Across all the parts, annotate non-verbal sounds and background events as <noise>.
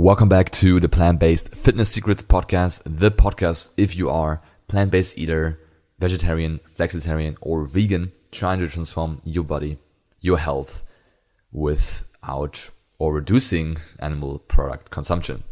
Welcome back to the Plant Based Fitness Secrets Podcast, the podcast if you are plant based eater, vegetarian, flexitarian, or vegan, trying to transform your body, your health without or reducing animal product consumption.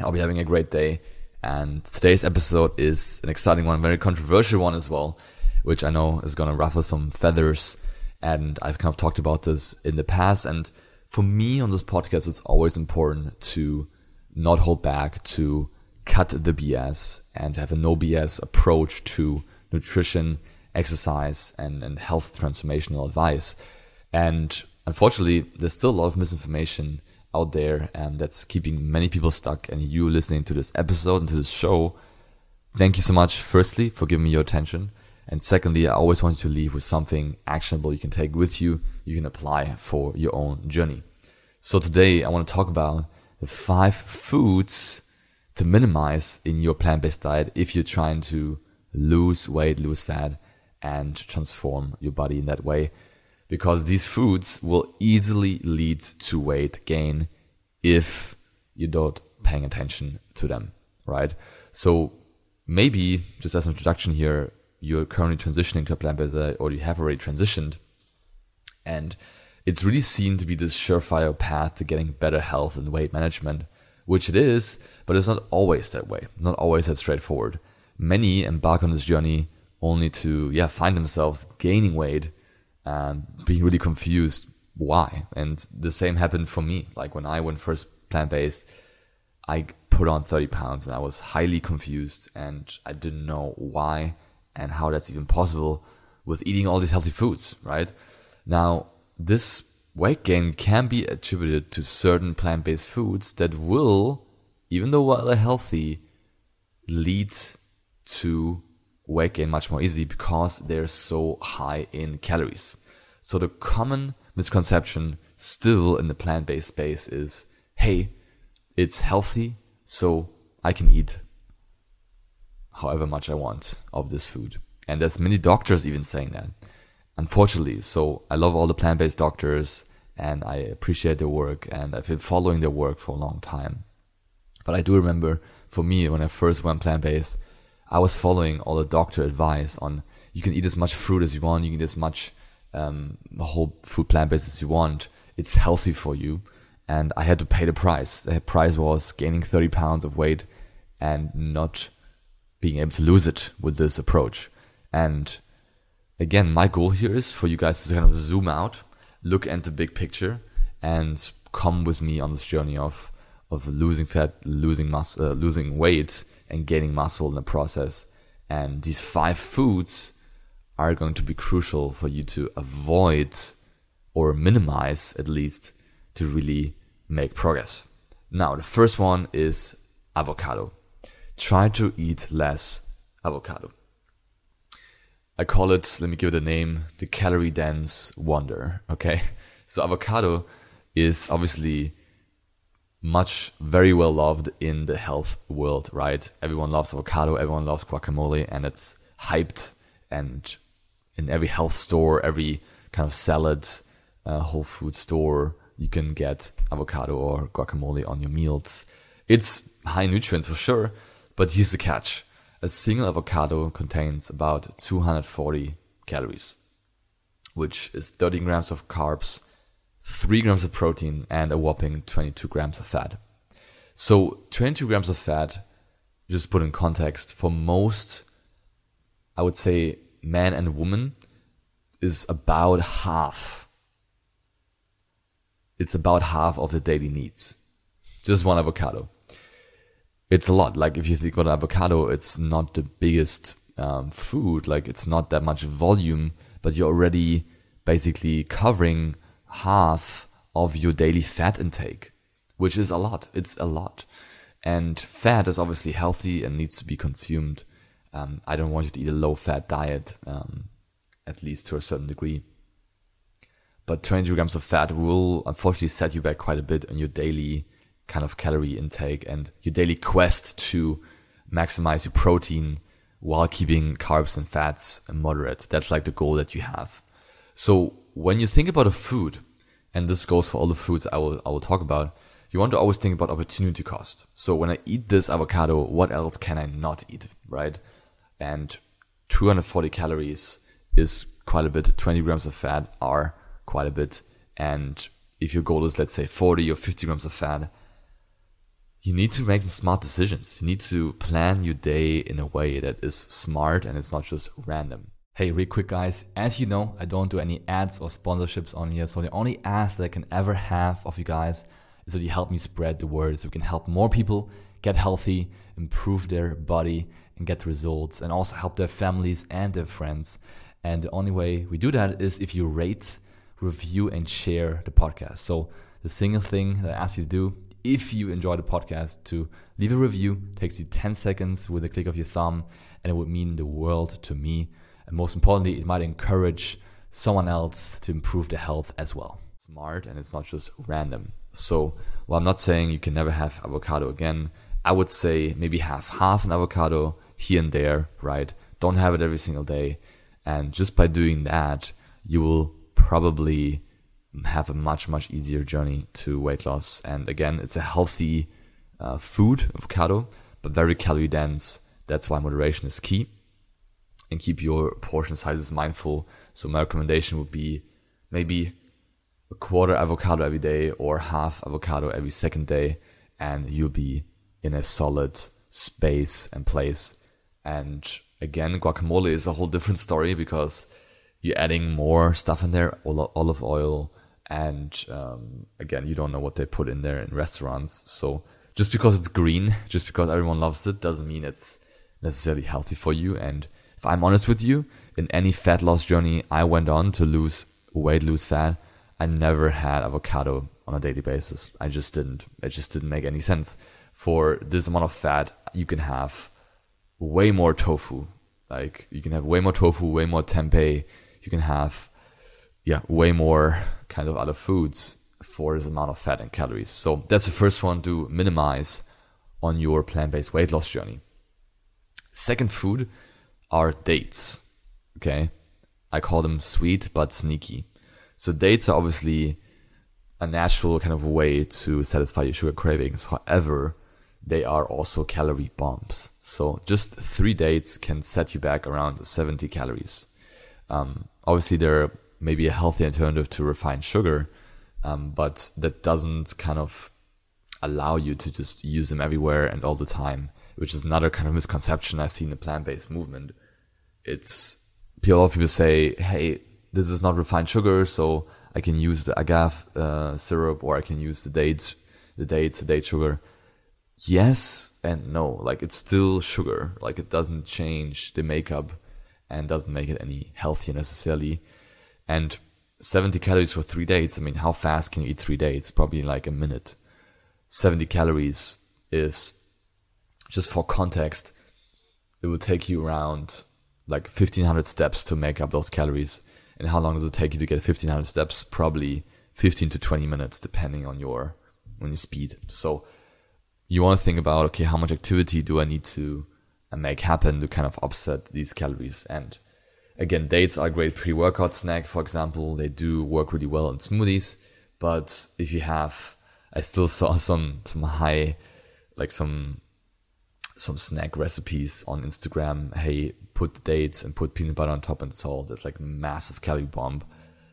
I'll be having a great day. And today's episode is an exciting one, very controversial one as well, which I know is going to ruffle some feathers. And I've kind of talked about this in the past. And for me on this podcast, it's always important to not hold back, to cut the BS and have a no BS approach to nutrition, exercise, and, and health transformational advice. And unfortunately, there's still a lot of misinformation out there, and that's keeping many people stuck. And you listening to this episode and to this show, thank you so much, firstly, for giving me your attention. And secondly, I always want you to leave with something actionable you can take with you, you can apply for your own journey. So today I want to talk about the five foods to minimize in your plant-based diet if you're trying to lose weight, lose fat, and transform your body in that way. Because these foods will easily lead to weight gain if you don't paying attention to them, right? So maybe just as an introduction here, you're currently transitioning to a plant-based diet or you have already transitioned and it's really seen to be this surefire path to getting better health and weight management, which it is, but it's not always that way, not always that straightforward. Many embark on this journey only to yeah find themselves gaining weight and being really confused why. And the same happened for me. Like when I went first plant based, I put on 30 pounds and I was highly confused and I didn't know why and how that's even possible with eating all these healthy foods, right? Now, this weight gain can be attributed to certain plant based foods that will, even though while they're healthy, lead to weight gain much more easily because they're so high in calories. So the common misconception still in the plant based space is hey, it's healthy, so I can eat however much I want of this food. And there's many doctors even saying that unfortunately. So I love all the plant based doctors and I appreciate their work and I've been following their work for a long time. But I do remember for me, when I first went plant based, I was following all the doctor advice on you can eat as much fruit as you want, you can eat as much um, whole food plant based as you want. It's healthy for you. And I had to pay the price. The price was gaining 30 pounds of weight and not being able to lose it with this approach. And again, my goal here is for you guys to kind of zoom out, look at the big picture, and come with me on this journey of of losing fat, losing muscle, uh, losing weight, and gaining muscle in the process. And these five foods are going to be crucial for you to avoid or minimize, at least, to really make progress. Now, the first one is avocado. Try to eat less avocado. I call it, let me give it a name, the calorie dense wonder. Okay. <laughs> So avocado is obviously much very well loved in the health world, right? Everyone loves avocado, everyone loves guacamole, and it's hyped and in every health store, every kind of salad, uh, whole food store, you can get avocado or guacamole on your meals. It's high nutrients for sure, but here's the catch a single avocado contains about 240 calories, which is 13 grams of carbs, 3 grams of protein, and a whopping 22 grams of fat. So, 22 grams of fat, just put in context, for most, I would say, man and woman, is about half. It's about half of the daily needs. Just one avocado it's a lot. Like if you think about avocado, it's not the biggest um, food. Like it's not that much volume, but you're already basically covering half of your daily fat intake, which is a lot. It's a lot. And fat is obviously healthy and needs to be consumed. Um, I don't want you to eat a low fat diet, um, at least to a certain degree. But 20 grams of fat will unfortunately set you back quite a bit on your daily kind of calorie intake and your daily quest to maximize your protein while keeping carbs and fats moderate. That's like the goal that you have. So when you think about a food, and this goes for all the foods I will I will talk about, you want to always think about opportunity cost. So when I eat this avocado, what else can I not eat, right? And 240 calories is quite a bit. 20 grams of fat are quite a bit. And if your goal is, let's say, 40 or 50 grams of fat, you need to make smart decisions. You need to plan your day in a way that is smart and it's not just random. Hey, real quick, guys. As you know, I don't do any ads or sponsorships on here. So the only ask that I can ever have of you guys is that you help me spread the word so we can help more people get healthy, improve their body, and get results, and also help their families and their friends. And the only way we do that is if you rate, review, and share the podcast. So the single thing that I ask you to do, if you enjoy the podcast, to leave a review. It takes you 10 seconds with a click of your thumb, and it would mean the world to me. And most importantly, it might encourage someone else to improve their health as well. Smart, and it's not just random. So, while I'm not saying you can never have avocado again, I would say maybe have half an avocado here and there, right? Don't have it every single day. And just by doing that, you will probably have a much, much easier journey to weight loss. And again, it's a healthy uh, food, avocado, but very calorie dense. That's why moderation is key. And keep your portion sizes mindful. So my recommendation would be maybe a quarter avocado every day or half avocado every second day, and you'll be in a solid space and place. And again, guacamole is a whole different story because you're adding more stuff in there, olive oil, and um, again, you don't know what they put in there in restaurants. So just because it's green, <laughs> just because everyone loves it, doesn't mean it's necessarily healthy for you. And if I'm honest with you, in any fat loss journey I went on to lose weight, lose fat, I never had avocado on a daily basis. I just didn't. It just didn't make any sense. For this amount of fat, you can have way more tofu. Like you can have way more tofu, way more tempeh. You can have, yeah, way more kind of other foods for this amount of fat and calories. So that's the first one to minimize on your plant-based weight loss journey. Second food are dates. Okay. I call them sweet but sneaky. So dates are obviously a natural kind of way to satisfy your sugar cravings. However, they are also calorie bombs. So just three dates can set you back around 70 calories. Um, obviously, they're maybe a healthy alternative to refined sugar, um, but that doesn't kind of allow you to just use them everywhere and all the time, which is another kind of misconception I see in the plant-based movement. It's a lot of people say, "Hey, this is not refined sugar, so I can use the agave uh, syrup or I can use the dates, the dates, the date sugar. Yes and no. Like it's still sugar. Like it doesn't change the makeup and doesn't make it any healthier necessarily. And 70 calories for three dates. I mean, how fast can you eat three dates? Probably like a minute. 70 calories is just for context. It will take you around like 1500 steps to make up those calories. And how long does it take you to get 1500 steps? Probably 15 to 20 minutes, depending on your on your speed. So you want to think about okay, how much activity do I need to uh, make happen to kind of offset these calories? And again, dates are a great pre-workout snack. For example, they do work really well in smoothies. But if you have, I still saw <laughs> some some high, like some some snack recipes on Instagram. Hey, put dates and put peanut butter on top and salt. It's like massive calorie bomb.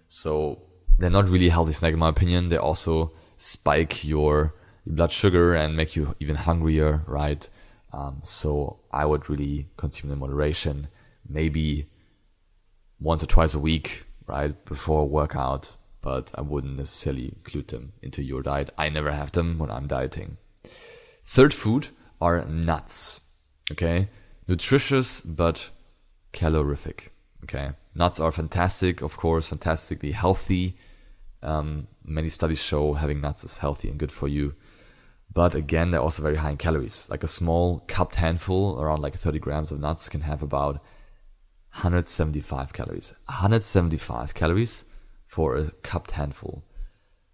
So they're not really healthy snack in my opinion. They also spike your, blood sugar and make you even hungrier, right? Um, so I would really consume them in moderation, maybe once or twice a week, right, before a workout. But I wouldn't necessarily include them into your diet. I never have them when I'm dieting. Third food are nuts. Okay, nutritious but calorific. Okay, nuts are fantastic, of course, fantastically healthy. Um, many studies show having nuts is healthy and good for you. But again, they're also very high in calories. Like a small cupped handful, around like 30 grams of nuts, can have about 175 calories. 175 calories for a cupped handful.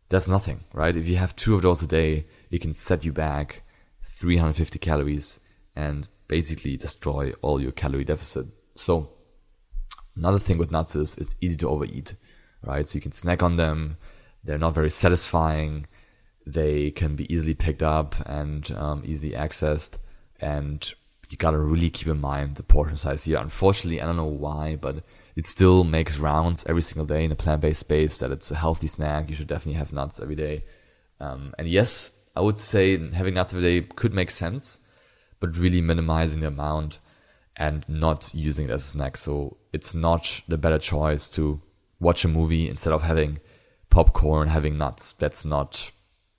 That's nothing, right? If you have two of those a day, it can set you back 350 calories and basically destroy all your calorie deficit. So another thing with nuts is it's easy to overeat, right? So you can snack on them. They're not very satisfying. they can be easily picked up and um, easily accessed. And you gotta really keep in mind the portion size here. Unfortunately, I don't know why, but it still makes rounds every single day in a plant-based space that it's a healthy snack. You should definitely have nuts every day. Um, and yes, I would say having nuts every day could make sense, but really minimizing the amount and not using it as a snack. So it's not the better choice to watch a movie instead of having popcorn, having nuts. That's not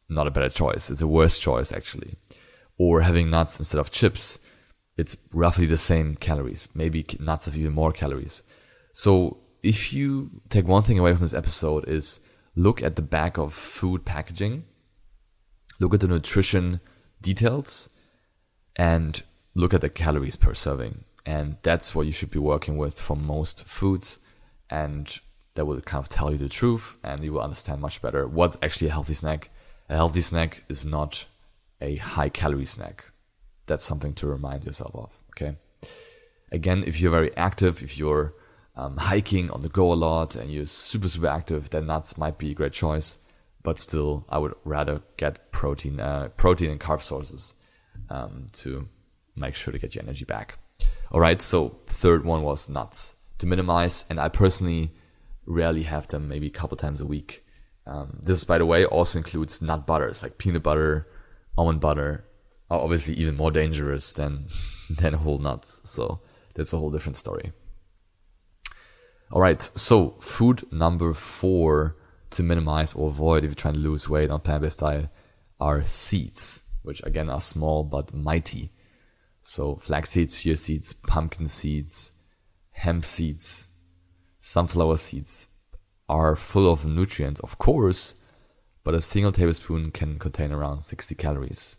not a better choice. It's a worse choice actually. Or having nuts instead of chips. It's roughly the same calories. Maybe nuts have even more calories. So if you take one thing away from this episode is look at the back of food packaging, look at the nutrition details, and look at the calories per serving. And that's what you should be working with for most foods. And that will kind of tell you the truth and you will understand much better what's actually a healthy snack. A healthy snack is not a high calorie snack. That's something to remind yourself of. Okay. Again, if you're very active, if you're um, hiking on the go a lot and you're super, super active, then nuts might be a great choice. But still, I would rather get protein, uh, protein and carb sources um, to make sure to get your energy back. All right. So third one was nuts to minimize. And I personally rarely have them, maybe a couple times a week. Um, this, by the way, also includes nut butters like peanut butter, almond butter, are obviously even more dangerous than <laughs> than whole nuts. So that's a whole different story. All right, so food number four to minimize or avoid if you're trying to lose weight on plant-based diet are seeds, which again are small but mighty. So flax seeds, chia seeds, pumpkin seeds, hemp seeds, sunflower seeds are full of nutrients, of course, but a single tablespoon can contain around 60 calories.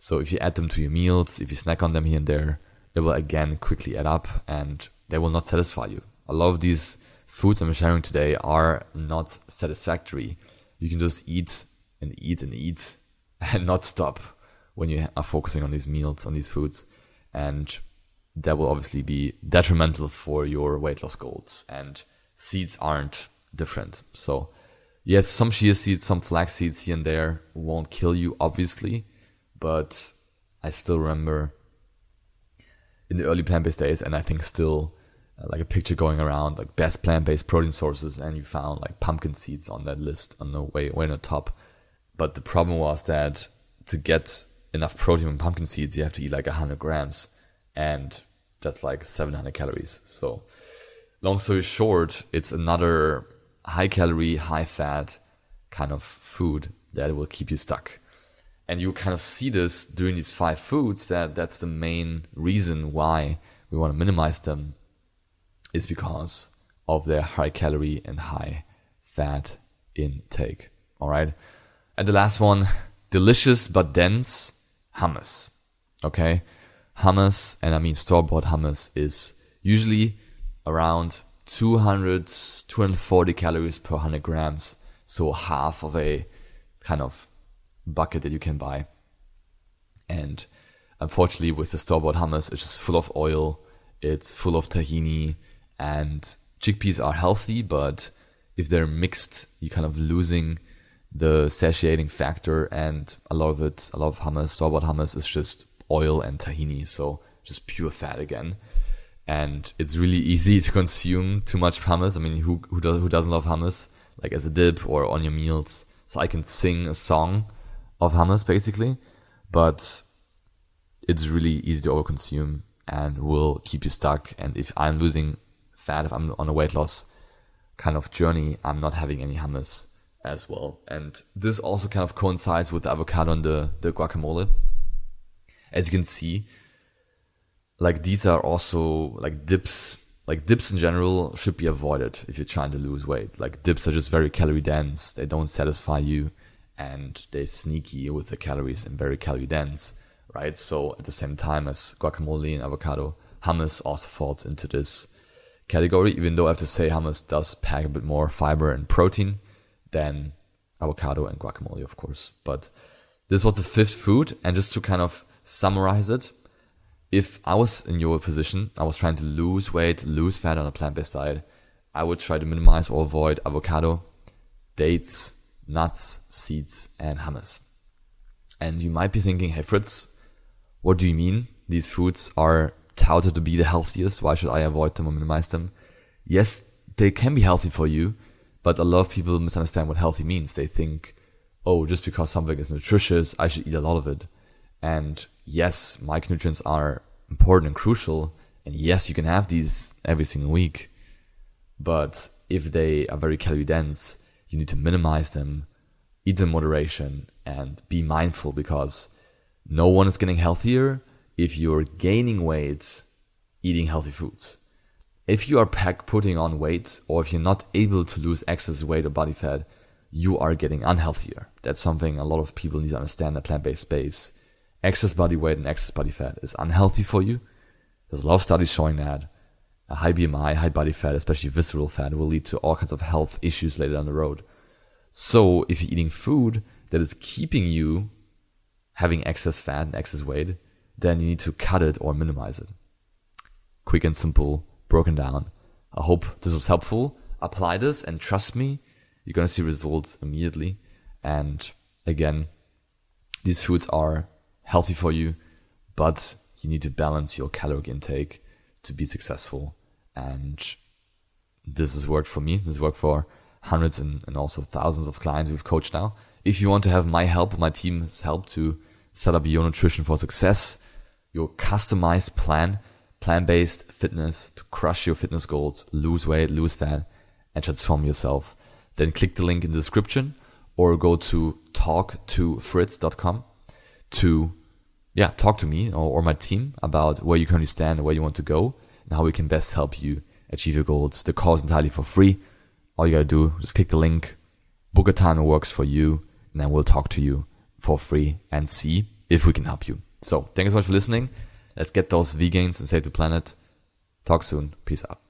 So if you add them to your meals, if you snack on them here and there, it will again quickly add up and they will not satisfy you. A lot of these foods I'm sharing today are not satisfactory. You can just eat and eat and eat <laughs> and not stop when you are focusing on these meals, on these foods. And that will obviously be detrimental for your weight loss goals. And seeds aren't different. So, yes, some chia seeds, some flax seeds here and there won't kill you, obviously, but I still remember in the early plant based days, and I think still uh, like a picture going around like best plant based protein sources, and you found like pumpkin seeds on that list on the way, way on the top. But the problem was that to get enough protein from pumpkin seeds, you have to eat like 100 grams, and that's like 700 calories. So, long story short, it's another high calorie, high fat kind of food that will keep you stuck and you kind of see this during these five foods that that's the main reason why we want to minimize them. Is because of their high calorie and high fat intake all right and the last one delicious but dense hummus okay? Hummus and i mean store bought hummus is usually around 200 240 calories per 100 grams. So half of a kind of bucket that you can buy. And unfortunately, with the store bought hummus, it's just full of oil, it's full of tahini, and chickpeas are healthy, but if they're mixed, you're kind of losing the satiating factor. And a lot of it, a lot of hummus, store bought hummus, is just oil and tahini, so just pure fat again. And it's really easy to consume too much hummus. I mean, who who, does, who doesn't love hummus? Like as a dip or on your meals. So I can sing a song of hummus basically, but it's really easy to overconsume and will keep you stuck. And if I'm losing fat, if I'm on a weight loss kind of journey, I'm not having any hummus as well. And this also kind of coincides with the avocado and the, the guacamole. As you can see, like these are also like dips. Like dips in general should be avoided if you're trying to lose weight. Like dips are just very calorie dense. They don't satisfy you and they're sneaky with the calories and very calorie dense, right? So at the same time as guacamole and avocado, hummus also falls into this category, even though I have to say hummus does pack a bit more fiber and protein than avocado and guacamole, of course. But this was the fifth food. And just to kind of summarize it, if I was in your position, I was trying to lose weight, lose fat on a plant based diet, I would try to minimize or avoid avocado, dates, nuts, seeds, and hummus. And you might be thinking, hey Fritz, what do you mean? These foods are touted to be the healthiest. Why should I avoid them or minimize them? Yes, they can be healthy for you, but a lot of people misunderstand what healthy means. They think, oh, just because something is nutritious, I should eat a lot of it. And yes, micronutrients are important and crucial. And yes, you can have these every single week. But if they are very calorie dense, you need to minimize them, eat them in moderation, and be mindful because no one is getting healthier if you're gaining weight eating healthy foods. If you are putting on weight or if you're not able to lose excess weight or body fat, you are getting unhealthier. That's something a lot of people need to understand in the plant-based space. Excess body weight and excess body fat is unhealthy for you. There's a lot of studies showing that a high BMI, high body fat, especially visceral fat, will lead to all kinds of health issues later down the road. So if you're eating food that is keeping you having excess fat and excess weight, then you need to cut it or minimize it. Quick and simple, broken down. I hope this was helpful. Apply this and trust me, you're going to see results immediately. And again, these foods are healthy for you, but you need to balance your caloric intake to be successful. And this has worked for me. This worked for hundreds and, and also thousands of clients we've coached now. If you want to have my help, my team's help to set up your nutrition for success, your customized plan, plan-based fitness to crush your fitness goals, lose weight, lose fat, and transform yourself, then click the link in the description or go to talktofritz.com to yeah, talk to me or, or my team about where you currently stand and where you want to go and how we can best help you achieve your goals. The call is entirely for free. All you gotta do, just click the link, book a time that works for you, and then we'll talk to you for free and see if we can help you. So thank you so much for listening. Let's get those V gains and save the planet. Talk soon. Peace out.